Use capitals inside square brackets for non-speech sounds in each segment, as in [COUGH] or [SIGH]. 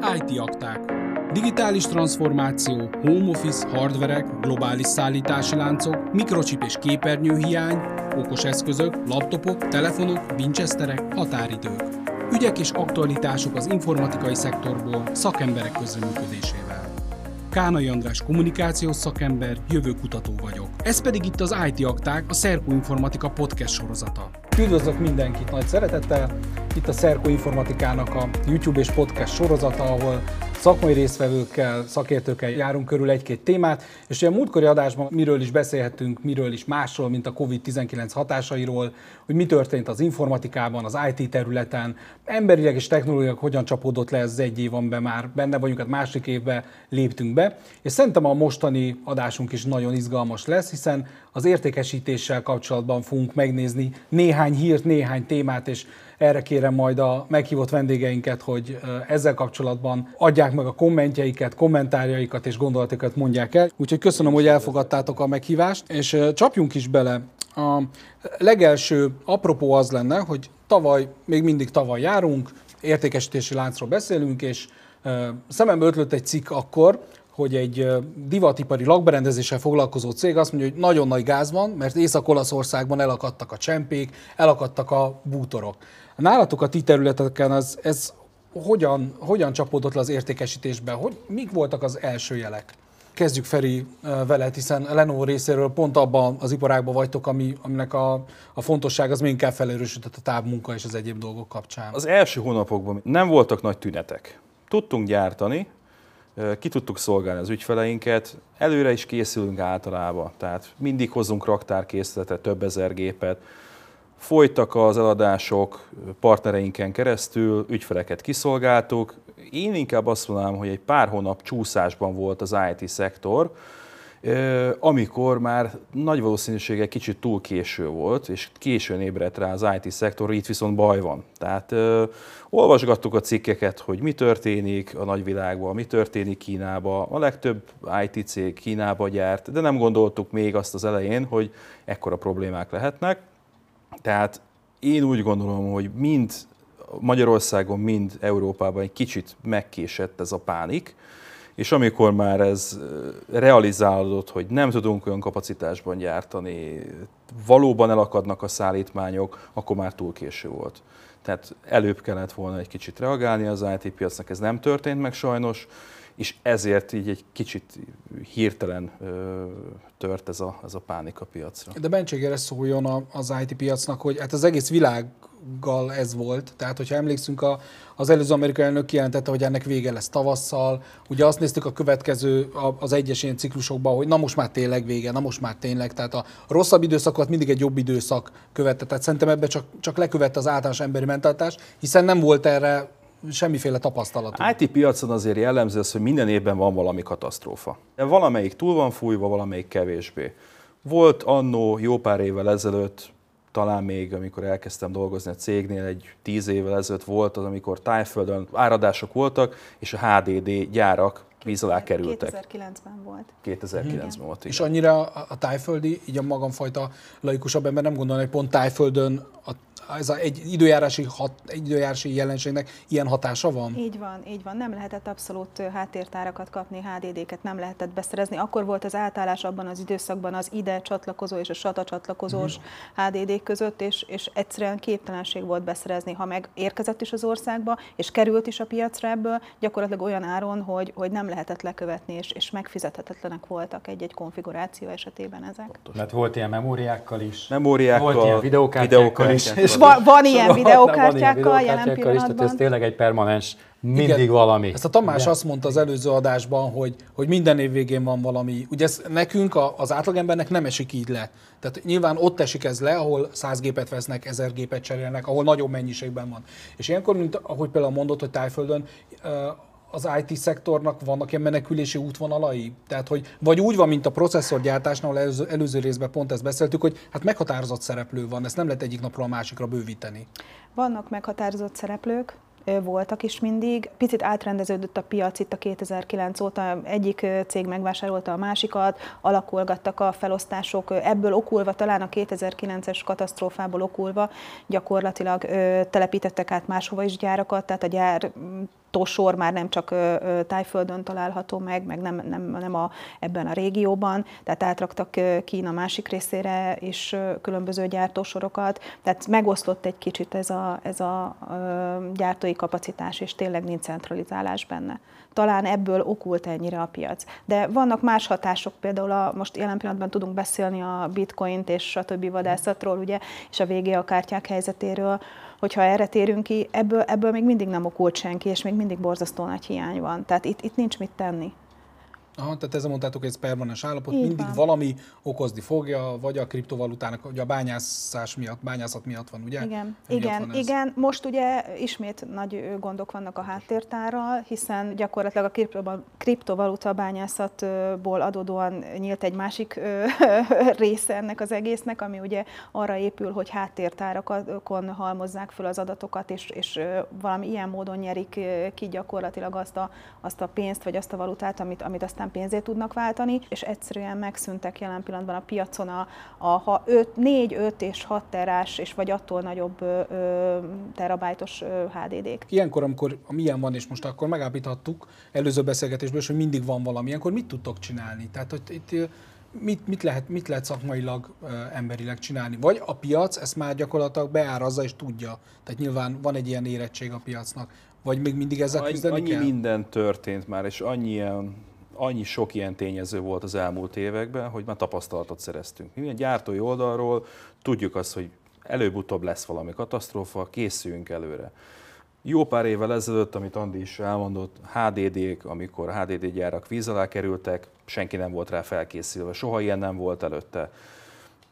IT akták. Digitális transformáció, home office, hardverek, globális szállítási láncok, mikrocsip és képernyőhiány, okos eszközök, laptopok, telefonok, winchesterek, határidők. Ügyek és aktualitások az informatikai szektorból szakemberek közreműködésével. Kánai András kommunikációs szakember, jövőkutató vagyok. Ez pedig itt az IT Akták, a Szerko Informatika podcast sorozata. Üdvözlök mindenkit nagy szeretettel! Itt a Szerko Informatikának a YouTube és podcast sorozata, ahol szakmai résztvevőkkel, szakértőkkel járunk körül egy-két témát, és ugye a múltkori adásban miről is beszélhetünk, miről is másról, mint a COVID-19 hatásairól, hogy mi történt az informatikában, az IT területen, emberileg és technológiak hogyan csapódott le ez egy év, amiben már benne vagyunk, hát másik évbe léptünk be, és szerintem a mostani adásunk is nagyon izgalmas lesz, hiszen az értékesítéssel kapcsolatban fogunk megnézni néhány hírt, néhány témát, és erre kérem majd a meghívott vendégeinket, hogy ezzel kapcsolatban adják meg a kommentjeiket, kommentárjaikat és gondolatokat mondják el. Úgyhogy köszönöm, hogy elfogadtátok a meghívást, és csapjunk is bele. A legelső apropó az lenne, hogy tavaly, még mindig tavaly járunk, értékesítési láncról beszélünk, és szemembe ötlött egy cikk akkor, hogy egy divatipari lakberendezéssel foglalkozó cég azt mondja, hogy nagyon nagy gáz van, mert Észak-Olaszországban elakadtak a csempék, elakadtak a bútorok. Nálatok a ti területeken az, ez hogyan, hogyan csapódott le az értékesítésbe? Hogy, mik voltak az első jelek? Kezdjük Feri veled, hiszen Lenovo részéről pont abban az iparágban vagytok, ami, aminek a, a fontosság az még inkább felerősödött a távmunka és az egyéb dolgok kapcsán. Az első hónapokban nem voltak nagy tünetek. Tudtunk gyártani, ki tudtuk szolgálni az ügyfeleinket, előre is készülünk általában, tehát mindig hozunk raktárkészletet, több ezer gépet, Folytak az eladások partnereinken keresztül, ügyfeleket kiszolgáltuk. Én inkább azt mondanám, hogy egy pár hónap csúszásban volt az IT szektor, amikor már nagy valószínűséggel kicsit túl késő volt, és későn ébredt rá az IT szektor, itt viszont baj van. Tehát olvasgattuk a cikkeket, hogy mi történik a nagyvilágban, mi történik Kínába. A legtöbb IT cég Kínába gyárt, de nem gondoltuk még azt az elején, hogy ekkora problémák lehetnek. Tehát én úgy gondolom, hogy mind Magyarországon, mind Európában egy kicsit megkésett ez a pánik, és amikor már ez realizálódott, hogy nem tudunk olyan kapacitásban gyártani, valóban elakadnak a szállítmányok, akkor már túl késő volt. Tehát előbb kellett volna egy kicsit reagálni az IT piacnak, ez nem történt meg sajnos, és ezért így egy kicsit hirtelen ö, tört ez a, ez a pánik a piacra. De Bencség szóljon az IT piacnak, hogy hát az egész világgal ez volt. Tehát, hogyha emlékszünk, a, az előző amerikai elnök kijelentette, hogy ennek vége lesz tavasszal. Ugye azt néztük a következő, az egyes ilyen ciklusokban, hogy na most már tényleg vége, na most már tényleg. Tehát a rosszabb időszakot mindig egy jobb időszak követte. Tehát szerintem ebbe csak, csak lekövette az általános emberi mentalitás, hiszen nem volt erre semmiféle tapasztalatunk. IT piacon azért jellemző az, hogy minden évben van valami katasztrófa. Valamelyik túl van fújva, valamelyik kevésbé. Volt annó jó pár évvel ezelőtt, talán még amikor elkezdtem dolgozni a cégnél, egy tíz évvel ezelőtt volt az, amikor tájföldön áradások voltak, és a HDD gyárak víz alá kerültek. 2009-ben volt. 2009-ben volt. És annyira a tájföldi, így a magamfajta laikusabb ember nem gondolna, hogy pont tájföldön a ez a egy időjárási, hat, egy időjárási jelenségnek ilyen hatása van? Így van, így van. Nem lehetett abszolút háttértárakat kapni, HDD-ket nem lehetett beszerezni. Akkor volt az átállás abban az időszakban az ide csatlakozó és a SATA csatlakozós hmm. HDD között, és, és egyszerűen képtelenség volt beszerezni. Ha meg érkezett is az országba, és került is a piacra ebből, gyakorlatilag olyan áron, hogy, hogy nem lehetett lekövetni, és, és megfizethetetlenek voltak egy-egy konfiguráció esetében ezek. Mert volt ilyen memóriákkal is. Memóriákkal, volt ilyen videókártyákkal is. És van, van ilyen videókártyákkal jelen pillanatban. Is, tehát ez tényleg egy permanens mindig Igen. valami. Ezt a Tamás Igen. azt mondta az előző adásban, hogy, hogy minden év végén van valami. Ugye ez nekünk, az átlagembernek nem esik így le. Tehát nyilván ott esik ez le, ahol száz gépet vesznek, ezer gépet cserélnek, ahol nagyobb mennyiségben van. És ilyenkor, mint ahogy például mondott, hogy Tájföldön, az IT szektornak vannak ilyen menekülési útvonalai? Tehát, hogy vagy úgy van, mint a processzorgyártásnál, előző, előző részben pont ezt beszéltük, hogy hát meghatározott szereplő van, ezt nem lehet egyik napról a másikra bővíteni. Vannak meghatározott szereplők, voltak is mindig. Picit átrendeződött a piac itt a 2009 óta, egyik cég megvásárolta a másikat, alakulgattak a felosztások, ebből okulva, talán a 2009-es katasztrófából okulva gyakorlatilag telepítettek át máshova is gyárakat, tehát a gyár tosor már nem csak Tájföldön található meg, meg nem, nem, nem a, ebben a régióban, tehát átraktak Kína másik részére is különböző gyártósorokat, tehát megoszlott egy kicsit ez a, ez a gyártói kapacitás, és tényleg nincs centralizálás benne. Talán ebből okult ennyire a piac. De vannak más hatások, például a, most jelen pillanatban tudunk beszélni a bitcoint és a többi vadászatról, ugye, és a VGA kártyák helyzetéről, hogyha erre térünk ki, ebből, ebből még mindig nem okult senki, és még mindig borzasztó nagy hiány van. Tehát itt, itt nincs mit tenni. Aha, tehát ezzel mondtátok, hogy ez permanens állapot, Így mindig van. valami okozni fogja, vagy a kriptovalutának, vagy a bányászás miatt, bányászat miatt van, ugye? Igen, igen, van igen. Most ugye ismét nagy gondok vannak a háttértárral, hiszen gyakorlatilag a kriptovaluta bányászatból adódóan nyílt egy másik [LAUGHS] része ennek az egésznek, ami ugye arra épül, hogy háttértárakon halmozzák föl az adatokat, és, és valami ilyen módon nyerik ki gyakorlatilag azt a, azt a pénzt, vagy azt a valutát, amit, amit aztán pénzét tudnak váltani, és egyszerűen megszűntek jelen pillanatban a piacon a, a 5, 4, 5 és 6 terás, és vagy attól nagyobb ö, terabájtos HDD-k. Ilyenkor, amikor milyen van, és most akkor megállapíthattuk előző beszélgetésből, hogy mindig van valami, ilyenkor mit tudtok csinálni? Tehát, hogy itt mit, mit, lehet, mit lehet szakmailag, emberileg csinálni? Vagy a piac ezt már gyakorlatilag beárazza és tudja. Tehát nyilván van egy ilyen érettség a piacnak. Vagy még mindig ezzel küzdeni annyi kell? minden történt már, és annyi ilyen annyi sok ilyen tényező volt az elmúlt években, hogy már tapasztalatot szereztünk. Mi a gyártói oldalról tudjuk azt, hogy előbb-utóbb lesz valami katasztrófa, készüljünk előre. Jó pár évvel ezelőtt, amit Andi is elmondott, HDD-k, amikor HDD gyárak víz alá kerültek, senki nem volt rá felkészülve, soha ilyen nem volt előtte.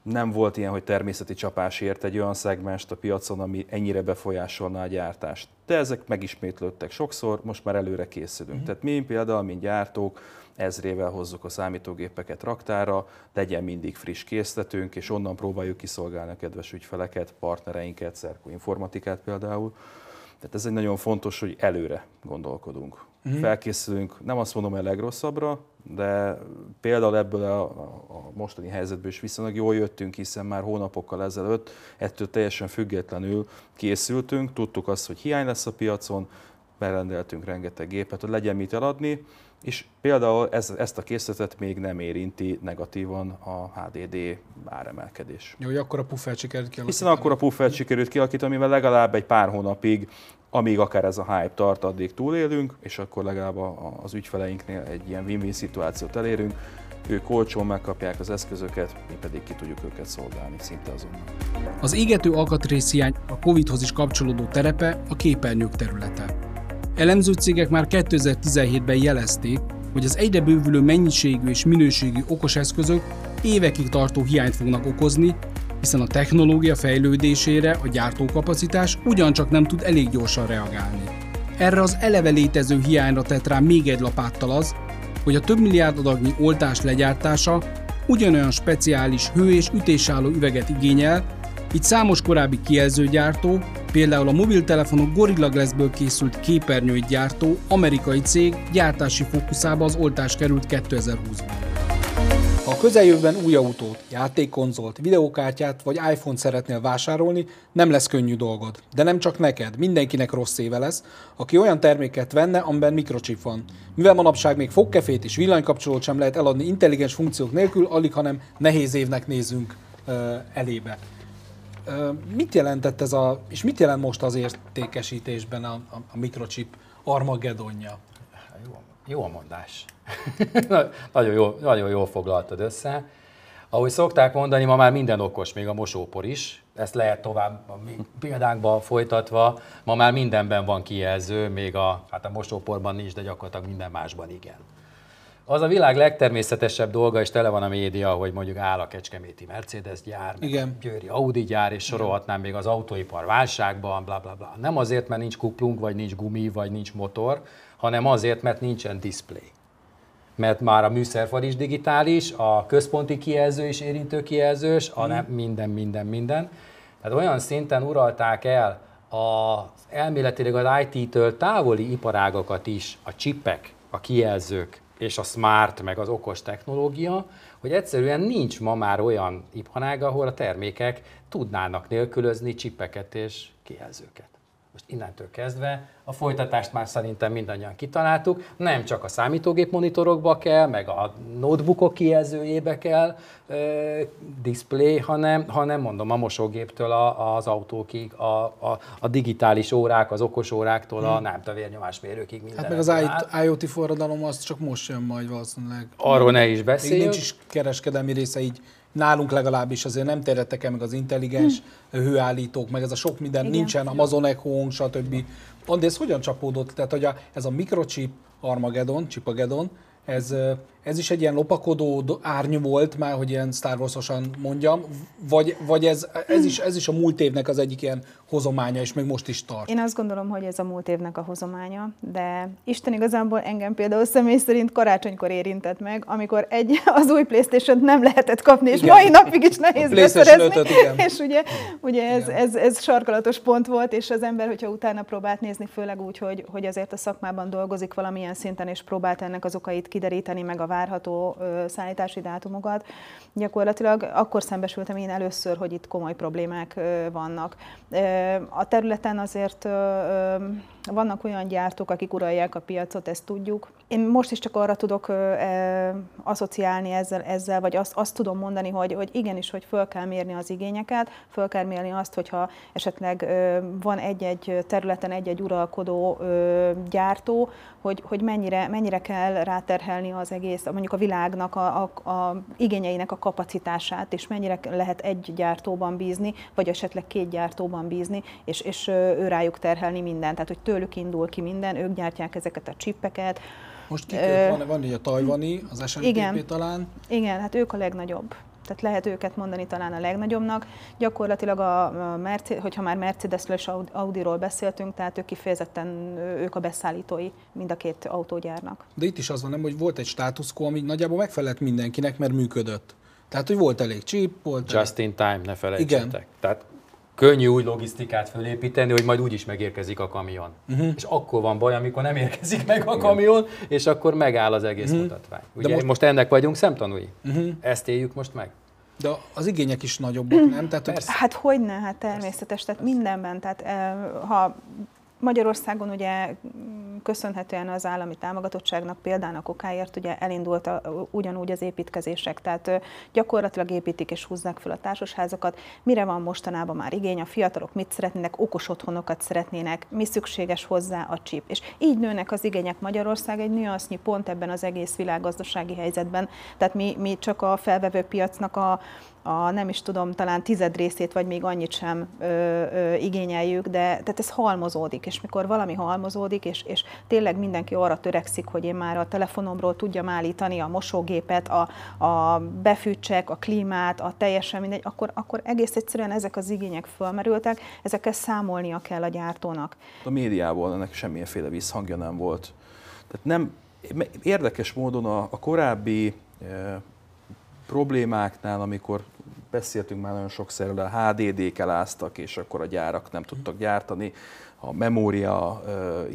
Nem volt ilyen, hogy természeti csapás ért egy olyan szegmest a piacon, ami ennyire befolyásolná a gyártást. De ezek megismétlődtek sokszor, most már előre készülünk. Mm. Tehát mi például, mint gyártók, ezrével hozzuk a számítógépeket raktára, legyen mindig friss készletünk, és onnan próbáljuk kiszolgálni a kedves ügyfeleket, partnereinket, Szerko Informatikát például. Tehát ez egy nagyon fontos, hogy előre gondolkodunk. Uh-huh. Felkészülünk, nem azt mondom a legrosszabbra, de például ebből a, a mostani helyzetből is viszonylag jól jöttünk, hiszen már hónapokkal ezelőtt ettől teljesen függetlenül készültünk, tudtuk azt, hogy hiány lesz a piacon, berendeltünk rengeteg gépet, hogy legyen mit eladni, és például ez, ezt a készletet még nem érinti negatívan a HDD áremelkedés. Jó, hogy akkor a puffert sikerült kialakítani. Hiszen akkor a puffert sikerült kialakítani, amivel legalább egy pár hónapig, amíg akár ez a hype tart, addig túlélünk, és akkor legalább az ügyfeleinknél egy ilyen win-win szituációt elérünk. Ők olcsón megkapják az eszközöket, mi pedig ki tudjuk őket szolgálni szinte azonnal. Az égető alkatrészhiány a Covid-hoz is kapcsolódó terepe a képernyők területe. Elemző cégek már 2017-ben jelezték, hogy az egyre bővülő mennyiségű és minőségű okos eszközök évekig tartó hiányt fognak okozni, hiszen a technológia fejlődésére a gyártókapacitás ugyancsak nem tud elég gyorsan reagálni. Erre az eleve létező hiányra tett rá még egy lapáttal az, hogy a több milliárd adagnyi oltás legyártása ugyanolyan speciális hő- és ütésálló üveget igényel, így számos korábbi kijelzőgyártó, például a mobiltelefonok Gorilla Glassből készült képernyői gyártó amerikai cég gyártási fókuszába az oltás került 2020-ban. Ha a közeljövőben új autót, játékkonzolt, videókártyát vagy iPhone-t szeretnél vásárolni, nem lesz könnyű dolgod. De nem csak neked, mindenkinek rossz éve lesz, aki olyan terméket venne, amiben mikrochip van. Mivel manapság még fogkefét és villanykapcsolót sem lehet eladni intelligens funkciók nélkül, alig hanem nehéz évnek nézünk uh, elébe. Mit jelentett ez a, és mit jelent most az értékesítésben a, a, a mikrochip Armageddonja? Jó, jó a mondás. [LAUGHS] nagyon, jó, nagyon jól foglaltad össze. Ahogy szokták mondani, ma már minden okos, még a mosópor is. Ezt lehet tovább a példánkba folytatva. Ma már mindenben van kijelző, még a, hát a mosóporban nincs, de gyakorlatilag minden másban igen. Az a világ legtermészetesebb dolga, és tele van a média, hogy mondjuk áll a Kecskeméti Mercedes gyár, Igen. Győri Audi gyár, és sorolhatnám még az autóipar válságban, bla bla bla. Nem azért, mert nincs kuplunk, vagy nincs gumi, vagy nincs motor, hanem azért, mert nincsen display. Mert már a műszerfal is digitális, a központi kijelző is érintő kijelzős, a nem, minden, minden, minden. Tehát olyan szinten uralták el az elméletileg az IT-től távoli iparágokat is, a csipek, a kijelzők, és a smart, meg az okos technológia, hogy egyszerűen nincs ma már olyan iparág, ahol a termékek tudnának nélkülözni csipeket és kijelzőket. Most innentől kezdve a folytatást már szerintem mindannyian kitaláltuk. Nem csak a számítógép monitorokba kell, meg a notebookok kijelzőjébe kell ö, display, hanem, hanem mondom a mosógéptől a, az autókig, a, a, a digitális órák, az okos óráktól a nem vérnyomásmérőkig minden. Hát meg az IoT forradalom az csak most jön majd valószínűleg. Arról ne is beszéljünk. Még nincs is kereskedelmi része így nálunk legalábbis azért nem terjedtek el meg az intelligens hm. hőállítók, meg ez a sok minden Igen. nincsen, Amazon Echo, stb. Andi, ez hogyan csapódott? Tehát, hogy a, ez a mikrochip Armageddon, Chipagedon, ez, ez is egy ilyen lopakodó árny volt, már hogy ilyen Star Wars-osan mondjam, vagy, vagy ez, ez, is, ez is a múlt évnek az egyik ilyen hozománya, és még most is tart? Én azt gondolom, hogy ez a múlt évnek a hozománya, de Isten igazából engem például személy szerint karácsonykor érintett meg, amikor egy, [LAUGHS] az új playstation nem lehetett kapni, és igen. mai napig is nehéz beszerezni. És ugye, ugye ez, ez, ez sarkalatos pont volt, és az ember, hogyha utána próbált nézni, főleg úgy, hogy, hogy azért a szakmában dolgozik valamilyen szinten, és próbált ennek az okait kideríteni, meg a várható szállítási dátumokat, gyakorlatilag akkor szembesültem én először, hogy itt komoly problémák vannak. A területen azért vannak olyan gyártók, akik uralják a piacot, ezt tudjuk. Én most is csak arra tudok e, asszociálni ezzel, ezzel vagy azt, azt tudom mondani, hogy, hogy igenis, hogy föl kell mérni az igényeket, föl kell mérni azt, hogyha esetleg van egy-egy területen egy-egy uralkodó gyártó, hogy, hogy mennyire, mennyire kell ráterhelni az egész, mondjuk a világnak a, a, a igényeinek a kapacitását, és mennyire lehet egy gyártóban bízni, vagy esetleg két gyártóban bízni, és, és ő rájuk terhelni mindent. Tehát, hogy tőlük indul ki minden, ők gyártják ezeket a csippeket. Most ki uh, van, van a tajvani, az SNPP igen, talán? Igen, hát ők a legnagyobb tehát lehet őket mondani talán a legnagyobbnak. Gyakorlatilag, a Mercedes, hogyha már Mercedesről és Audiról beszéltünk, tehát ők kifejezetten ők a beszállítói mind a két autógyárnak. De itt is az van, nem, hogy volt egy status quo, ami nagyjából megfelelt mindenkinek, mert működött. Tehát, hogy volt elég chip, volt Just elég... in time, ne felejtsétek. Igen. Tehát könnyű úgy logisztikát fölépíteni, hogy majd úgy is megérkezik a kamion. Uh-huh. És akkor van baj, amikor nem érkezik meg a kamion, és akkor megáll az egész uh-huh. mutatvány. Ugye De most... most ennek vagyunk szemtanúi. Uh-huh. Ezt éljük most meg. De az igények is nagyobbak, nem? Tehát, hogy... Hát hogyne, hát természetes, tehát mindenben. Tehát ha Magyarországon ugye köszönhetően az állami támogatottságnak példának okáért ugye elindult a, ugyanúgy az építkezések, tehát gyakorlatilag építik és húzzák fel a társasházakat. Mire van mostanában már igény? A fiatalok mit szeretnének? Okos otthonokat szeretnének? Mi szükséges hozzá a csíp? És így nőnek az igények Magyarország egy nüansznyi pont ebben az egész világgazdasági helyzetben. Tehát mi, mi csak a felvevő piacnak a, a nem is tudom, talán tized részét, vagy még annyit sem ö, ö, igényeljük, de tehát ez halmozódik, és mikor valami halmozódik, és, és tényleg mindenki arra törekszik, hogy én már a telefonomról tudjam állítani a mosógépet, a, a befűtsek, a klímát, a teljesen mindegy, akkor, akkor egész egyszerűen ezek az igények fölmerültek, ezekkel számolnia kell a gyártónak. A médiából ennek semmilyenféle visszhangja nem volt. Tehát nem, érdekes módon a, a korábbi problémáknál, amikor beszéltünk már nagyon sokszor, a HDD-k eláztak, és akkor a gyárak nem tudtak gyártani, a memória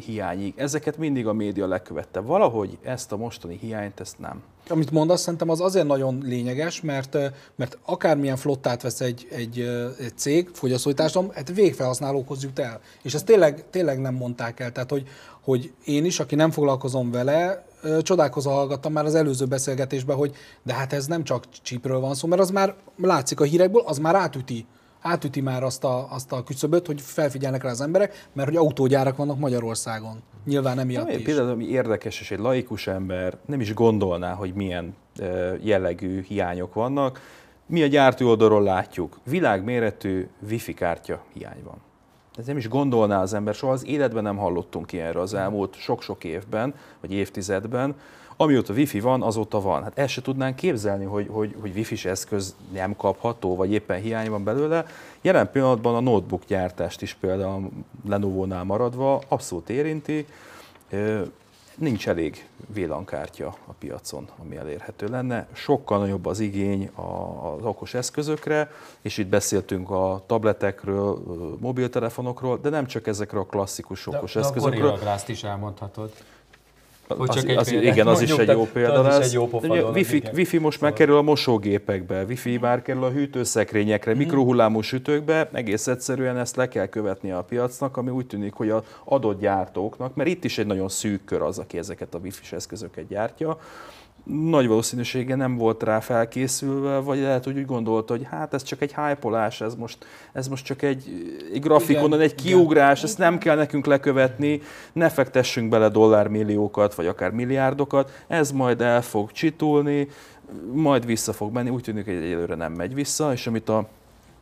hiányig. Ezeket mindig a média lekövette. Valahogy ezt a mostani hiányt, ezt nem. Amit mondasz, szerintem az azért nagyon lényeges, mert, mert akármilyen flottát vesz egy, egy, egy cég, fogyasztói társadalom, hát végfelhasználókhoz jut el. És ezt tényleg, tényleg nem mondták el. Tehát, hogy, hogy én is, aki nem foglalkozom vele, csodálkozva hallgattam már az előző beszélgetésben, hogy de hát ez nem csak csípről van szó, mert az már látszik a hírekből, az már átüti átüti már azt a, azt a küszöböt, hogy felfigyelnek rá az emberek, mert hogy autógyárak vannak Magyarországon. Nyilván emiatt is. Például, ami érdekes, és egy laikus ember nem is gondolná, hogy milyen jellegű hiányok vannak. Mi a gyártó oldalról látjuk, világméretű wifi kártya hiány van. Ez nem is gondolná az ember, soha az életben nem hallottunk ilyenről az elmúlt sok-sok évben, vagy évtizedben. Amióta wifi van, azóta van. Hát ezt se tudnánk képzelni, hogy, hogy, hogy wifi-s eszköz nem kapható, vagy éppen hiány van belőle. Jelen pillanatban a notebook gyártást is például Lenovo-nál maradva abszolút érinti. Nincs elég vélankártya a piacon, ami elérhető lenne. Sokkal nagyobb az igény az okos eszközökre, és itt beszéltünk a tabletekről, mobiltelefonokról, de nem csak ezekről a klasszikus okos de, eszközökről. De a is elmondhatod. Hogy az, csak egy az, példa. igen, az is Mondjuk, egy jó példa az is lesz. egy jó pofa dolog, wifi, igen. wifi most Szóval- megkerül a mosógépekbe, wifi már kerül a hűtőszekrényekre, Mhm. mikrohullámú sütőkbe, egész egyszerűen ezt le kell követni a piacnak, ami úgy tűnik, hogy az adott gyártóknak, mert itt is egy nagyon szűk kör az, aki ezeket a wifi eszközöket gyártja, nagy valószínűsége nem volt rá felkészülve, vagy lehet, hogy úgy gondolta, hogy hát ez csak egy hype ez most, ez most csak egy, egy grafikonon, Igen, egy kiugrás, ezt nem kell nekünk lekövetni, ne fektessünk bele dollármilliókat, vagy akár milliárdokat, ez majd el fog csitulni, majd vissza fog menni, úgy tűnik, hogy egyelőre nem megy vissza, és amit a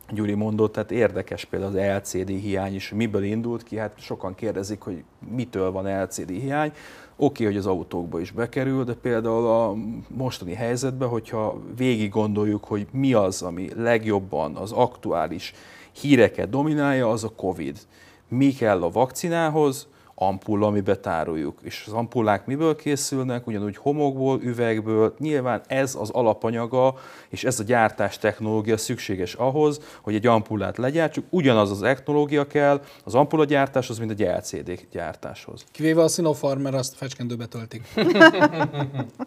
Gyuri mondott, tehát érdekes például az LCD hiány is, miből indult ki, hát sokan kérdezik, hogy mitől van LCD hiány. Oké, hogy az autókba is bekerül, de például a mostani helyzetben, hogyha végig gondoljuk, hogy mi az, ami legjobban az aktuális híreket dominálja, az a Covid. Mi kell a vakcinához? Ampulla, amiben tároljuk. És az ampullák miből készülnek? Ugyanúgy homokból, üvegből. Nyilván ez az alapanyaga, és ez a gyártás technológia szükséges ahhoz, hogy egy ampullát legyártsuk. Ugyanaz az technológia kell az ampulla gyártáshoz, mint egy LCD gyártáshoz. Kivéve a Sinopharm, mert azt fecskendőbe töltik. [LAUGHS]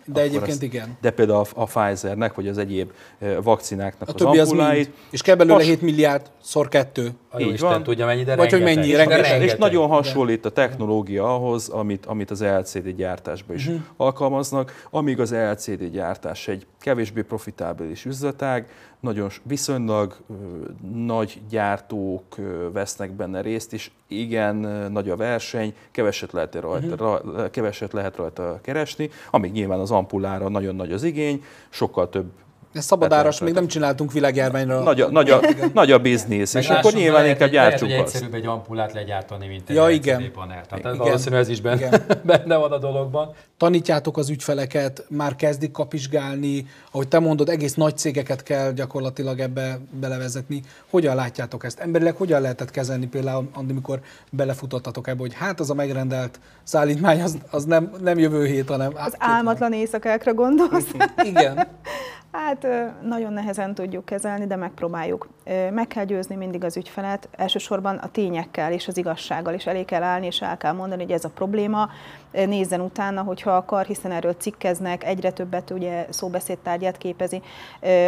De egyébként azt- igen. De például a, a Pfizernek, vagy az egyéb eh, vakcináknak A az többi az ampulláit, mind. És kell belőle Has- 7 milliárd szor kettő. A Így Isten van. tudja mennyi, de Vagy hogy rengeteg. mennyi, De rengeteg. És rengeteg. nagyon hasonlít a technológia ahhoz, amit, amit az LCD gyártásban is alkalmaznak, amíg az LCD gyártás egy kevésbé profitábilis üzletág, nagyon viszonylag ö, nagy gyártók ö, vesznek benne részt, és igen, ö, nagy a verseny, keveset lehet, rajta, Mhm. ra, keveset lehet rajta keresni, amíg nyilván az ampullára nagyon nagy az igény, sokkal több Ez szabadáras, még nem csináltunk világjárványra. nagy a, nagy a, nagy a biznisz, és akkor nyilván lehet, inkább gyártsuk lehet, azt. egyszerűbb egy ampullát legyártani, mint egy Ja, igen. panel. Tehát Igen. valószínű ez is benne, Igen. [LAUGHS] benne van a dologban. Tanítjátok az ügyfeleket, már kezdik kapizsgálni, ahogy te mondod, egész nagy cégeket kell gyakorlatilag ebbe belevezetni. Hogyan látjátok ezt? Emberileg hogyan lehetett kezelni például, amikor belefutottatok ebbe, hogy hát az a megrendelt szállítmány az, az nem, nem jövő hét, hanem... Az hát két álmatlan éjszakákra gondolsz? Igen. [LAUGHS] Hát nagyon nehezen tudjuk kezelni, de megpróbáljuk. Meg kell győzni mindig az ügyfelet, elsősorban a tényekkel és az igazsággal, és elé kell állni, és el kell mondani, hogy ez a probléma. Nézzen utána, hogyha akar, hiszen erről cikkeznek, egyre többet ugye szóbeszédtárgyát képezi.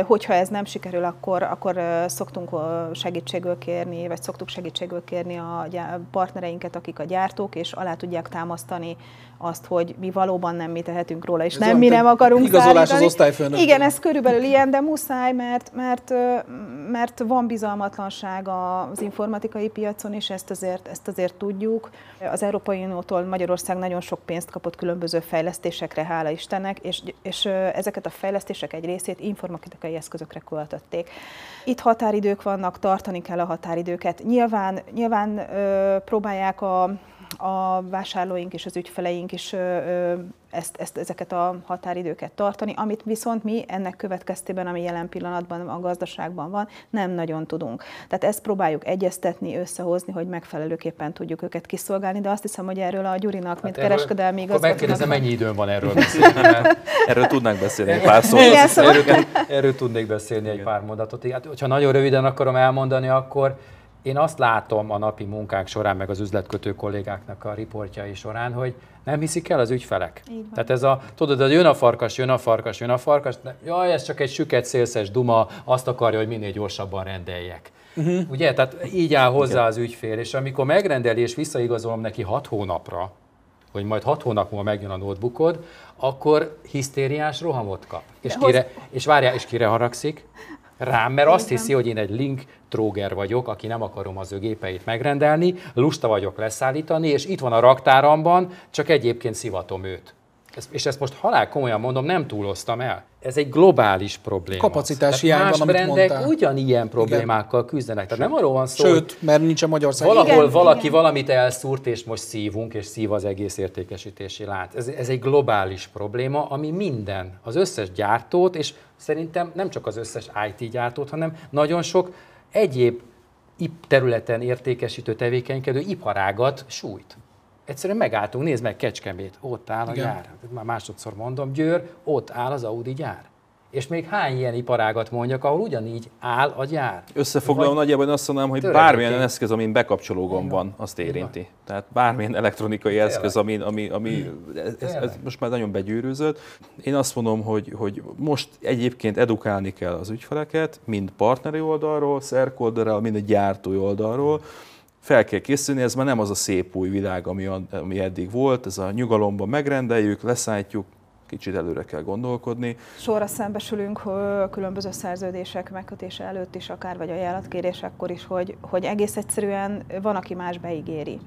Hogyha ez nem sikerül, akkor, akkor szoktunk segítségül kérni, vagy szoktuk segítségül kérni a partnereinket, akik a gyártók, és alá tudják támasztani azt, hogy mi valóban nem mi tehetünk róla, és Ez nem mi nem akarunk igazolás az szállítani. osztályfőnöktől. Igen, ez körülbelül ilyen, de muszáj, mert, mert, mert van bizalmatlanság az informatikai piacon, és ezt azért, ezt azért tudjuk. Az Európai Uniótól Magyarország nagyon sok pénzt kapott különböző fejlesztésekre, hála Istennek, és, és ezeket a fejlesztések egy részét informatikai eszközökre költötték. Itt határidők vannak, tartani kell a határidőket. Nyilván, nyilván próbálják a, a vásárlóink és az ügyfeleink is ezt, ezt, ezeket a határidőket tartani, amit viszont mi ennek következtében, ami jelen pillanatban a gazdaságban van, nem nagyon tudunk. Tehát ezt próbáljuk egyeztetni, összehozni, hogy megfelelőképpen tudjuk őket kiszolgálni, de azt hiszem, hogy erről a Gyurinak, mint erről- kereskedelmi Akkor megkérdezem, igazgatónak... mennyi időn van erről [LAUGHS] beszélni, mert Erről tudnánk beszélni egy pár szót. Igen, szóval- erről, erről tudnék beszélni egy pár mondatot. Hát, hogyha nagyon röviden akarom elmondani, akkor én azt látom a napi munkák során, meg az üzletkötő kollégáknak a riportjai során, hogy nem hiszik el az ügyfelek. Tehát ez a, tudod, az jön a farkas, jön a farkas, jön a farkas, de, jaj, ez csak egy süket szélszes duma, azt akarja, hogy minél gyorsabban rendeljek. Uh-huh. Ugye? Tehát így áll hozzá az ügyfél, és amikor megrendeli és visszaigazolom neki hat hónapra, hogy majd hat hónap múlva megjön a notebookod, akkor hisztériás rohamot kap. És, kire, és várjál, és kire haragszik? Rám, mert azt hiszi, hogy én egy link tróger vagyok, aki nem akarom az ő gépeit megrendelni, lusta vagyok leszállítani, és itt van a raktáramban, csak egyébként szivatom őt. Ez, és ezt most halál komolyan mondom, nem túloztam el. Ez egy globális probléma. Kapacitás hiány Más van, brendek mondtál. ugyanilyen problémákkal küzdenek. Tehát nem arról van szó, Sőt, mert nincsen Magyarország. Valahol Igen, valaki igen. valamit elszúrt, és most szívunk, és szív az egész értékesítési lánc. Ez, ez egy globális probléma, ami minden, az összes gyártót, és szerintem nem csak az összes IT gyártót, hanem nagyon sok egyéb területen értékesítő, tevékenykedő iparágat sújt. Egyszerűen megálltunk, nézd meg Kecskemét, ott áll a Igen. gyár. Már másodszor mondom, Győr, ott áll az Audi gyár. És még hány ilyen iparágat mondjak, ahol ugyanígy áll a gyár? Összefoglalom nagyjából azt mondanám, hogy töredékén. bármilyen eszköz, amin bekapcsoló gomb van, azt érinti. Tehát bármilyen elektronikai eszköz, ami, ami, ami ez, ez, ez most már nagyon begyűrűzött. Én azt mondom, hogy, hogy most egyébként edukálni kell az ügyfeleket, mind partneri oldalról, szerk oldalról, mind a gyártói oldalról, fel kell készülni, ez már nem az a szép új világ, ami, ami eddig volt, ez a nyugalomban megrendeljük, leszállítjuk, kicsit előre kell gondolkodni. Sorra szembesülünk ö, különböző szerződések megkötése előtt is, akár vagy ajánlatkérésekkor is, hogy, hogy egész egyszerűen van, aki más beígéri.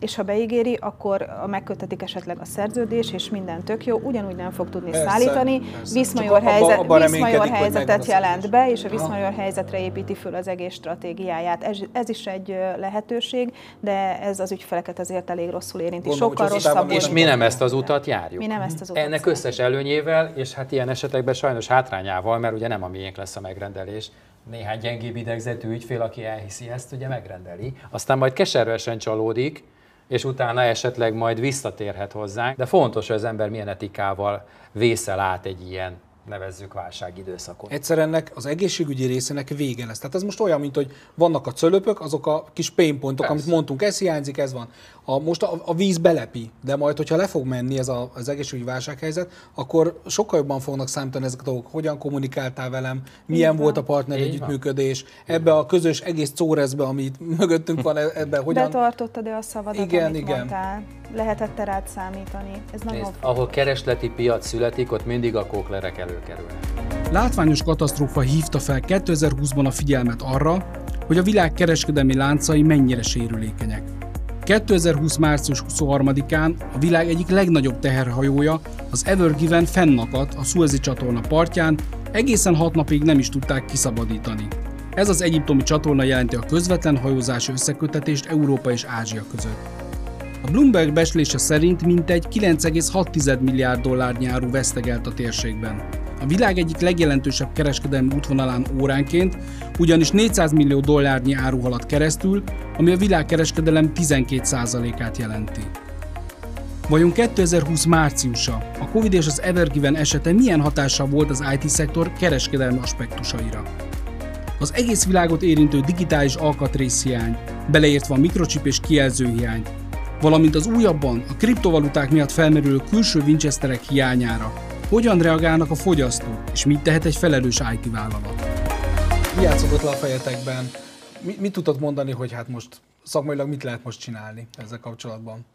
És ha beígéri, akkor a megkötetik esetleg a szerződés, és minden tök jó, ugyanúgy nem fog tudni Persze, szállítani. persze. Viszmajor, abba- helyzet, abban viszmajor helyzetet a jelent be, és a viszmajor helyzetre építi föl az egész stratégiáját. Ez, ez is egy lehetőség, de ez az ügyfeleket azért elég rosszul érinti. Gondolom, Sokkal rosszabb. És mi nem ezt az utat járjuk? Mi nem ezt az utat Ennek. Összes előnyével, és hát ilyen esetekben sajnos hátrányával, mert ugye nem a miénk lesz a megrendelés. Néhány gyengébb idegzetű ügyfél, aki elhiszi ezt, ugye megrendeli. Aztán majd keservesen csalódik, és utána esetleg majd visszatérhet hozzánk. De fontos, hogy az ember milyen etikával vészel át egy ilyen, nevezzük válságidőszakot. Egyszer ennek az egészségügyi részének vége lesz. Tehát ez most olyan, mint hogy vannak a cölöpök, azok a kis pain pointok, amit mondtunk, ez hiányzik, ez van. A, most a, a víz belepi, de majd, hogyha le fog menni ez a, az egészségügyi válsághelyzet, akkor sokkal jobban fognak számítani ezek a dolgok. Hogyan kommunikáltál velem, milyen volt a partner Így van. együttműködés, ebbe a közös egész córezbe, amit mögöttünk van, e- ebbe hogyan... Betartottad-e a szavadat, Igen, amit igen. mondtál? Lehetett te rád számítani? Ez nagyon Nézd, ahol keresleti piac születik, ott mindig a kóklerek előkerülnek. Látványos katasztrófa hívta fel 2020-ban a figyelmet arra, hogy a világ kereskedelmi láncai mennyire sérülékenyek. 2020. március 23-án a világ egyik legnagyobb teherhajója, az Ever Given fennakadt a Suezi csatorna partján, egészen hat napig nem is tudták kiszabadítani. Ez az egyiptomi csatorna jelenti a közvetlen hajózási összekötetést Európa és Ázsia között. A Bloomberg beslése szerint mintegy 9,6 milliárd dollárnyi áru vesztegelt a térségben. A világ egyik legjelentősebb kereskedelmi útvonalán óránként ugyanis 400 millió dollárnyi áru halad keresztül, ami a világkereskedelem 12%-át jelenti. Vajon 2020 márciusa, a Covid és az Evergiven esete milyen hatással volt az IT-szektor kereskedelmi aspektusaira? Az egész világot érintő digitális alkatrészhiány, beleértve a mikrocsip és kijelzőhiány, valamint az újabban a kriptovaluták miatt felmerülő külső Winchesterek hiányára, hogyan reagálnak a fogyasztók, és mit tehet egy felelős IT vállalat? Mi játszódott le a fejetekben? Mi, mit tudtad mondani, hogy hát most szakmailag mit lehet most csinálni ezzel kapcsolatban?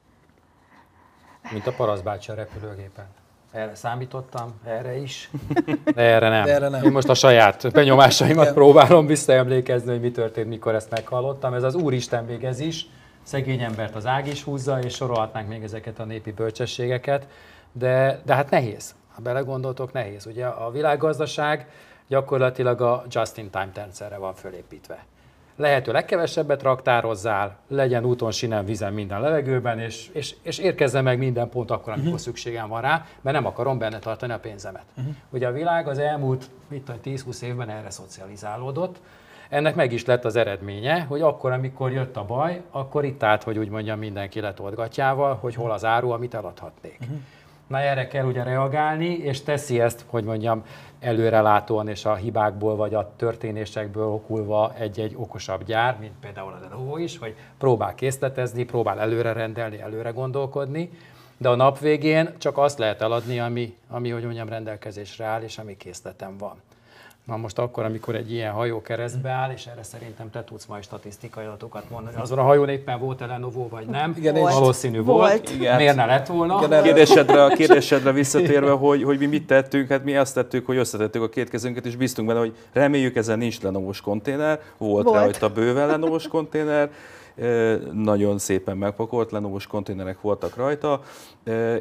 Mint a paraszbácsi a repülőgépen. Erre számítottam, erre is, [LAUGHS] de erre nem. De erre nem. Én most a saját benyomásaimat Igen. próbálom visszaemlékezni, hogy mi történt, mikor ezt meghallottam. Ez az Úristen még ez is, szegény embert az ág is húzza, és sorolhatnánk még ezeket a népi bölcsességeket, de, de hát nehéz. Ha belegondoltok, nehéz. Ugye a világgazdaság gyakorlatilag a just-in-time rendszerre van fölépítve lehető legkevesebbet raktározzál, legyen úton, sinem, vízen, minden levegőben, és, és, és érkezzen meg minden pont akkor, amikor uh-huh. szükségem van rá, mert nem akarom benne tartani a pénzemet. Uh-huh. Ugye a világ az elmúlt mit tudom, 10-20 évben erre szocializálódott, ennek meg is lett az eredménye, hogy akkor, amikor jött a baj, akkor itt állt, hogy úgy mondjam, mindenki letolt gatyával, hogy hol az áru, amit eladhatnék. Uh-huh. Na erre kell ugye reagálni, és teszi ezt, hogy mondjam, előrelátóan és a hibákból vagy a történésekből okulva egy-egy okosabb gyár, mint például a Lenovo is, hogy próbál készletezni, próbál előre rendelni, előre gondolkodni, de a nap végén csak azt lehet eladni, ami, ami hogy mondjam, rendelkezésre áll, és ami készletem van. Na most akkor, amikor egy ilyen hajó keresztbe áll, és erre szerintem te tudsz majd statisztikai adatokat mondani. Azon a hajón éppen volt-e Lenovo, vagy nem? Igen, is- Valószínű volt. Volt. Igen. Miért ne lett volna? Igen, Kérdésedre, a kérdésedre visszatérve, hogy, hogy mi mit tettünk, hát mi azt tettük, hogy összetettük a két kezünket, és bíztunk benne, hogy reméljük ezen nincs lenovos konténer, volt, Volt. rajta bőven lenovos konténer, nagyon szépen megpakolt lenovos konténerek voltak rajta,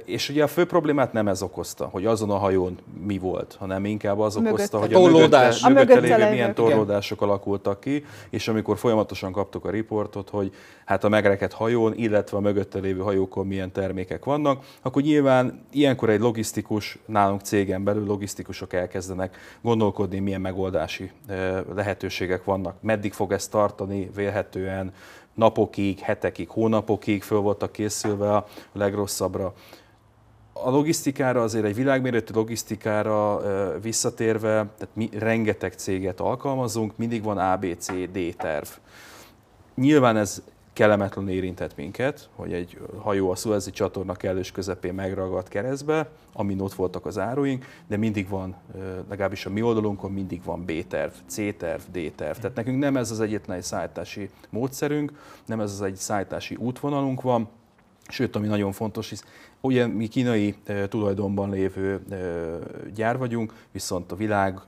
és ugye a fő problémát nem ez okozta, hogy azon a hajón mi volt, hanem inkább az okozta, hogy A torlódás. Mögötte mögötte lévő lévő. milyen Igen. torlódások alakultak ki, és amikor folyamatosan kaptuk a riportot, hogy hát a megrekedt hajón, illetve a mögötte lévő hajókon milyen termékek vannak, akkor nyilván ilyenkor egy logisztikus, nálunk cégen belül logisztikusok elkezdenek gondolkodni, milyen megoldási eh, lehetőségek vannak, meddig fog ez tartani, vélhetően napokig, hetekig, hónapokig föl voltak készülve a legrosszabbra. a logisztikára, azért egy világméretű logisztikára visszatérve, tehát mi rengeteg céget alkalmazunk, mindig van ABC, D terv. Nyilván ez kellemetlen érintett minket, hogy egy hajó a Suezi csatorna kellős közepén megragadt keresztbe, amin ott voltak az áruink, de mindig van, legalábbis a mi oldalunkon mindig van B-terv, C-terv, D-terv. Tehát nekünk nem ez az egyetlen szállítási módszerünk, nem ez az egy szállítási útvonalunk van, Sőt, ami nagyon fontos, hisz ugye mi kínai tulajdonban lévő gyár vagyunk, viszont a világ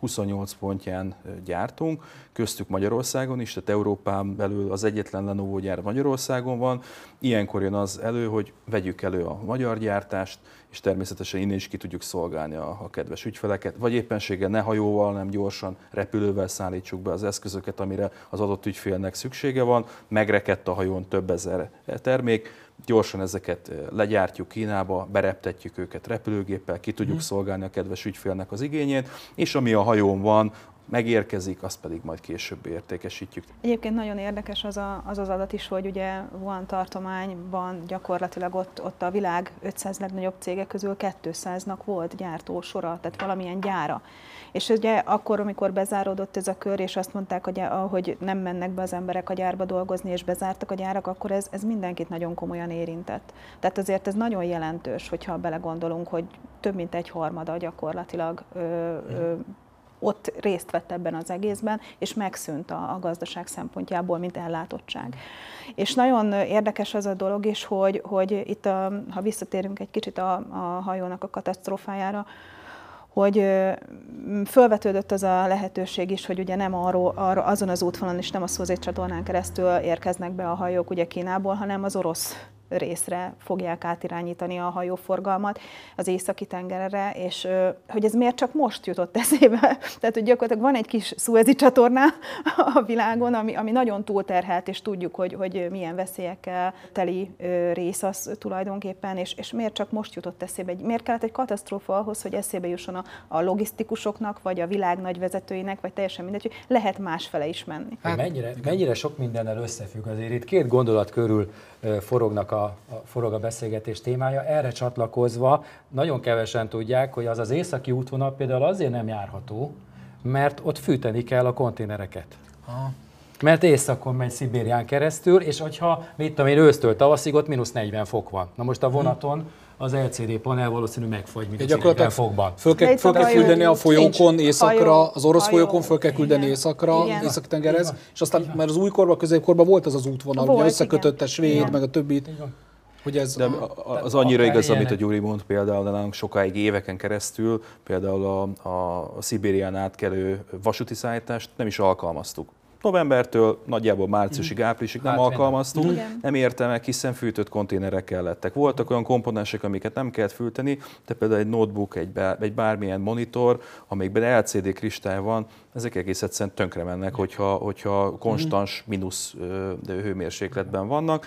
28 pontján gyártunk, köztük Magyarországon is, tehát Európán belül az egyetlen Lenovo gyár Magyarországon van. Ilyenkor jön az elő, hogy vegyük elő a magyar gyártást, és természetesen innen is ki tudjuk szolgálni a, a kedves ügyfeleket, vagy éppenséggel ne hajóval, nem gyorsan repülővel szállítsuk be az eszközöket, amire az adott ügyfélnek szüksége van. Megrekedt a hajón több ezer termék, gyorsan ezeket legyártjuk Kínába, bereptetjük őket repülőgéppel, ki tudjuk mm. szolgálni a kedves ügyfélnek az igényét, és ami a hajón van, megérkezik, azt pedig majd később értékesítjük. Egyébként nagyon érdekes az, a, az az adat is, hogy ugye van tartományban gyakorlatilag ott, ott a világ 500 legnagyobb cégek közül 200-nak volt gyártó sora, tehát valamilyen gyára. És ugye akkor, amikor bezáródott ez a kör, és azt mondták, hogy ahogy nem mennek be az emberek a gyárba dolgozni, és bezártak a gyárak, akkor ez, ez mindenkit nagyon komolyan érintett. Tehát azért ez nagyon jelentős, hogyha belegondolunk, hogy több mint egy harmada gyakorlatilag ö, ö, ott részt vett ebben az egészben, és megszűnt a, a gazdaság szempontjából, mint ellátottság. És nagyon érdekes az a dolog is, hogy, hogy itt, a, ha visszatérünk egy kicsit a, a hajónak a katasztrófájára, hogy fölvetődött az a lehetőség is, hogy ugye nem arról, arról azon az útvonalon és nem a Szózét csatornán keresztül érkeznek be a hajók ugye Kínából, hanem az orosz részre fogják átirányítani a hajóforgalmat az északi tengerre, és hogy ez miért csak most jutott [LAUGHS] eszébe. Tehát, hogy gyakorlatilag van egy kis szuezi csatorná a világon, ami, ami nagyon túlterhelt, és tudjuk, hogy, hogy milyen veszélyekkel teli rész az tulajdonképpen, és, és miért csak most jutott eszébe. Miért kellett egy katasztrófa ahhoz, hogy eszébe jusson a, a logisztikusoknak, vagy a világ nagy vezetőinek, vagy teljesen mindegy, hogy lehet másfele is menni. Hát, mennyire, mennyire sok mindennel összefügg azért itt két gondolat körül forognak a, a, forog a beszélgetés témája. Erre csatlakozva nagyon kevesen tudják, hogy az az északi útvonal például azért nem járható, mert ott fűteni kell a konténereket. Aha. Mert északon megy Szibérián keresztül, és hogyha, mit tudom én, ősztől tavaszig ott mínusz 40 fok van. Na most a vonaton hmm az LCD panel valószínű megfagy, mint a fokban. Föl kell, föl kell küldeni a folyókon északra, az orosz folyókon föl kell küldeni északra, észak-tengerhez, és aztán, mert az újkorban, középkorban volt az az útvonal, ugye összekötött a svéd, meg a többit. Hogy ez de az annyira igaz, amit a Gyuri mond például, de nálunk sokáig éveken keresztül, például a, a, a Szibérián átkelő vasúti szállítást nem is alkalmaztuk novembertől nagyjából márciusig, mhm. áprilisig nem hát, alkalmaztuk, Igen. nem érte meg, hiszen fűtött konténerek kellettek. Voltak olyan komponensek, amiket nem kellett fűteni, de például egy notebook, egy, bár, egy bármilyen monitor, amikben LCD kristály van, ezek egész egyszerűen tönkre mennek, hogyha, hogyha konstans mhm. mínusz hőmérsékletben vannak.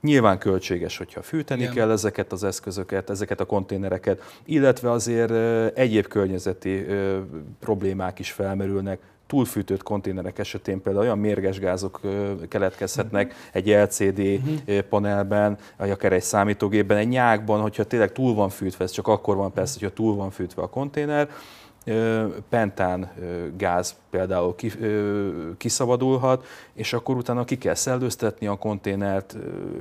Nyilván költséges, hogyha fűteni Igen. kell ezeket az eszközöket, ezeket a konténereket, illetve azért egyéb környezeti problémák is felmerülnek, túlfűtött konténerek esetén például olyan mérges gázok keletkezhetnek egy LCD uh-huh. panelben, vagy akár egy számítógépben, egy nyákban, hogyha tényleg túl van fűtve, ez csak akkor van persze, hogyha túl van fűtve a konténer, pentán gáz például kiszabadulhat, és akkor utána ki kell szellőztetni a konténert,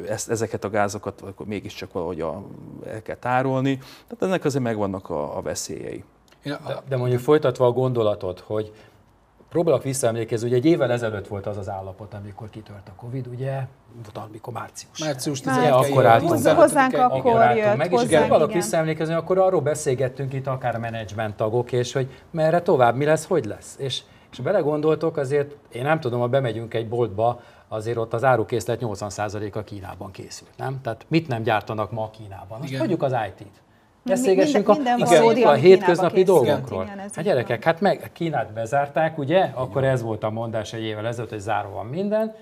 ezt, ezeket a gázokat akkor mégiscsak valahogy a, el kell tárolni. Tehát ennek azért megvannak a, a veszélyei. De, de mondjuk folytatva a gondolatot, hogy Próbálok visszaemlékezni, hogy egy évvel ezelőtt volt az az állapot, amikor kitört a Covid, ugye, amikor március. Március 10 akkor álltunk. Hozzánk akkor jött. Meg, és próbálok visszaemlékezni, akkor arról beszélgettünk itt akár menedzsment tagok, és hogy merre tovább, mi lesz, hogy lesz. És, és belegondoltok, azért én nem tudom, ha bemegyünk egy boltba, azért ott az árukészlet 80%-a Kínában készült, nem? Tehát mit nem gyártanak ma Kínában? Most hagyjuk az IT-t. Beszélgessünk a, minden igen, a hétköznapi dolgokról. Igen, hát gyerekek, hát meg Kínát bezárták, ugye? Akkor ez volt a mondás egy évvel ezelőtt, hogy zárva van minden.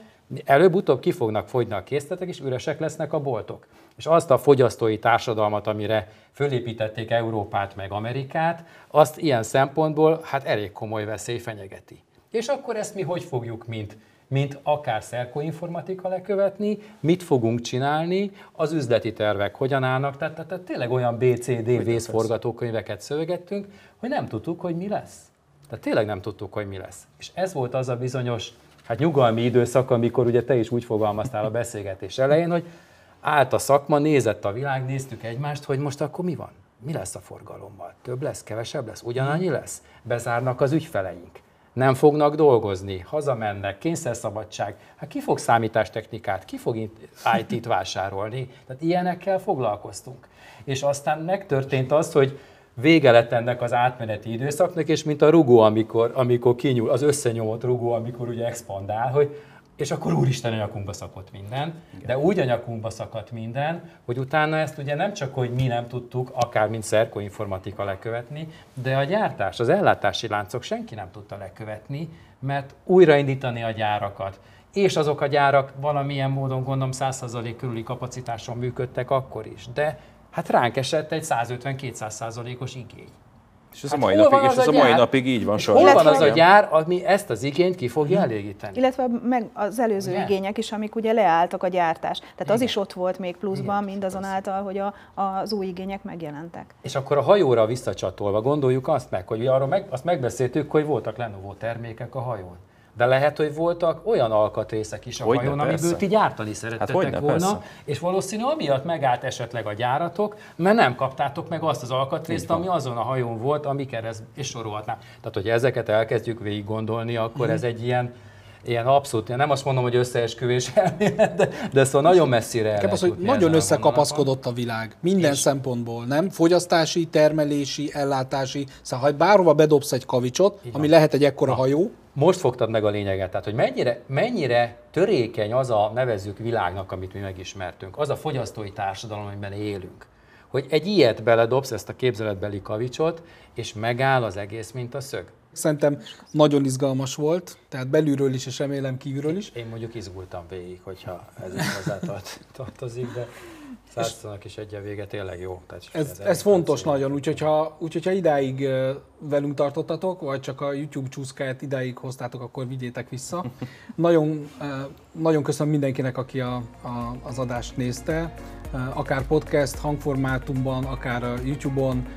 Előbb-utóbb ki fognak fogyni a készletek, és üresek lesznek a boltok. És azt a fogyasztói társadalmat, amire fölépítették Európát meg Amerikát, azt ilyen szempontból hát elég komoly veszély fenyegeti. És akkor ezt mi hogy fogjuk, mint mint akár szerkoinformatika lekövetni, mit fogunk csinálni, az üzleti tervek hogyan állnak, tehát, tehát, tehát tényleg olyan BCD vészforgatókönyveket szövegettünk, hogy nem tudtuk, hogy mi lesz. Tehát tényleg nem tudtuk, hogy mi lesz. És ez volt az a bizonyos hát nyugalmi időszak, amikor ugye te is úgy fogalmaztál a beszélgetés elején, hogy állt a szakma, nézett a világ, néztük egymást, hogy most akkor mi van? Mi lesz a forgalommal? Több lesz, kevesebb lesz, ugyanannyi lesz? Bezárnak az ügyfeleink. Nem fognak dolgozni, hazamennek, kényszerszabadság. Hát ki fog számítástechnikát, ki fog IT-t vásárolni? Tehát ilyenekkel foglalkoztunk. És aztán megtörtént az, hogy vége lett ennek az átmeneti időszaknak, és mint a rugó, amikor, amikor kinyúl, az összenyomott rugó, amikor ugye expandál, hogy és akkor úristen a nyakunkba szakadt minden, Igen. de úgy a nyakunkba szakadt minden, hogy utána ezt ugye nem csak, hogy mi nem tudtuk, akár mint szerkoinformatika lekövetni, de a gyártás, az ellátási láncok senki nem tudta lekövetni, mert újraindítani a gyárakat, és azok a gyárak valamilyen módon gondolom 100% körüli kapacitáson működtek akkor is, de hát ránk esett egy 150-200 százalékos igény. És ez, hát a, mai napig, és ez a, a mai napig így van sajnos. Hol van az a gyár, ami ezt az igényt ki fogja hmm. elégíteni? Illetve meg az előző Igen. igények is, amik ugye leálltak a gyártás. Tehát Igen. az is ott volt még pluszban, Igen. mindazonáltal, hogy a, az új igények megjelentek. És akkor a hajóra visszacsatolva gondoljuk azt meg, hogy arról meg, azt megbeszéltük, hogy voltak Lenovo termékek a hajón. De lehet, hogy voltak olyan alkatrészek is a hogyne, hajón, amiből ti gyártani szerettetek hát hogyne, volna, persze. és valószínű amiatt megállt esetleg a gyáratok, mert nem kaptátok meg azt az alkatrészt, ami azon a hajón volt, ami kereszt, és sorolhatnám. Tehát, hogy ezeket elkezdjük végig gondolni, akkor mm. ez egy ilyen ilyen abszolút, nem azt mondom, hogy összeesküvés [LAUGHS] elmélet, de, de szóval nagyon messzire el az, hogy nagyon összekapaszkodott a világ, minden és szempontból, nem? Fogyasztási, termelési, ellátási, szóval ha bárhova bedobsz egy kavicsot, ami lehet egy ekkora Na. hajó, most fogtad meg a lényeget, tehát hogy mennyire, mennyire törékeny az a nevezzük világnak, amit mi megismertünk, az a fogyasztói társadalom, amiben élünk. Hogy egy ilyet beledobsz, ezt a képzeletbeli kavicsot, és megáll az egész, mint a szög. Szerintem nagyon izgalmas volt, tehát belülről is, és remélem kívülről is. Én mondjuk izgultam végig, hogyha ez is hozzá tartozik, de Szárszónak is egy vége tényleg jó. Tehát ez, ez, ez fontos nagyon, úgyhogy ha, úgyhogy ha idáig velünk tartottatok, vagy csak a YouTube csúszkáját idáig hoztátok, akkor vigyétek vissza. [LAUGHS] nagyon, nagyon köszönöm mindenkinek, aki a, a, az adást nézte, akár podcast hangformátumban, akár YouTube-on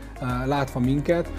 látva minket.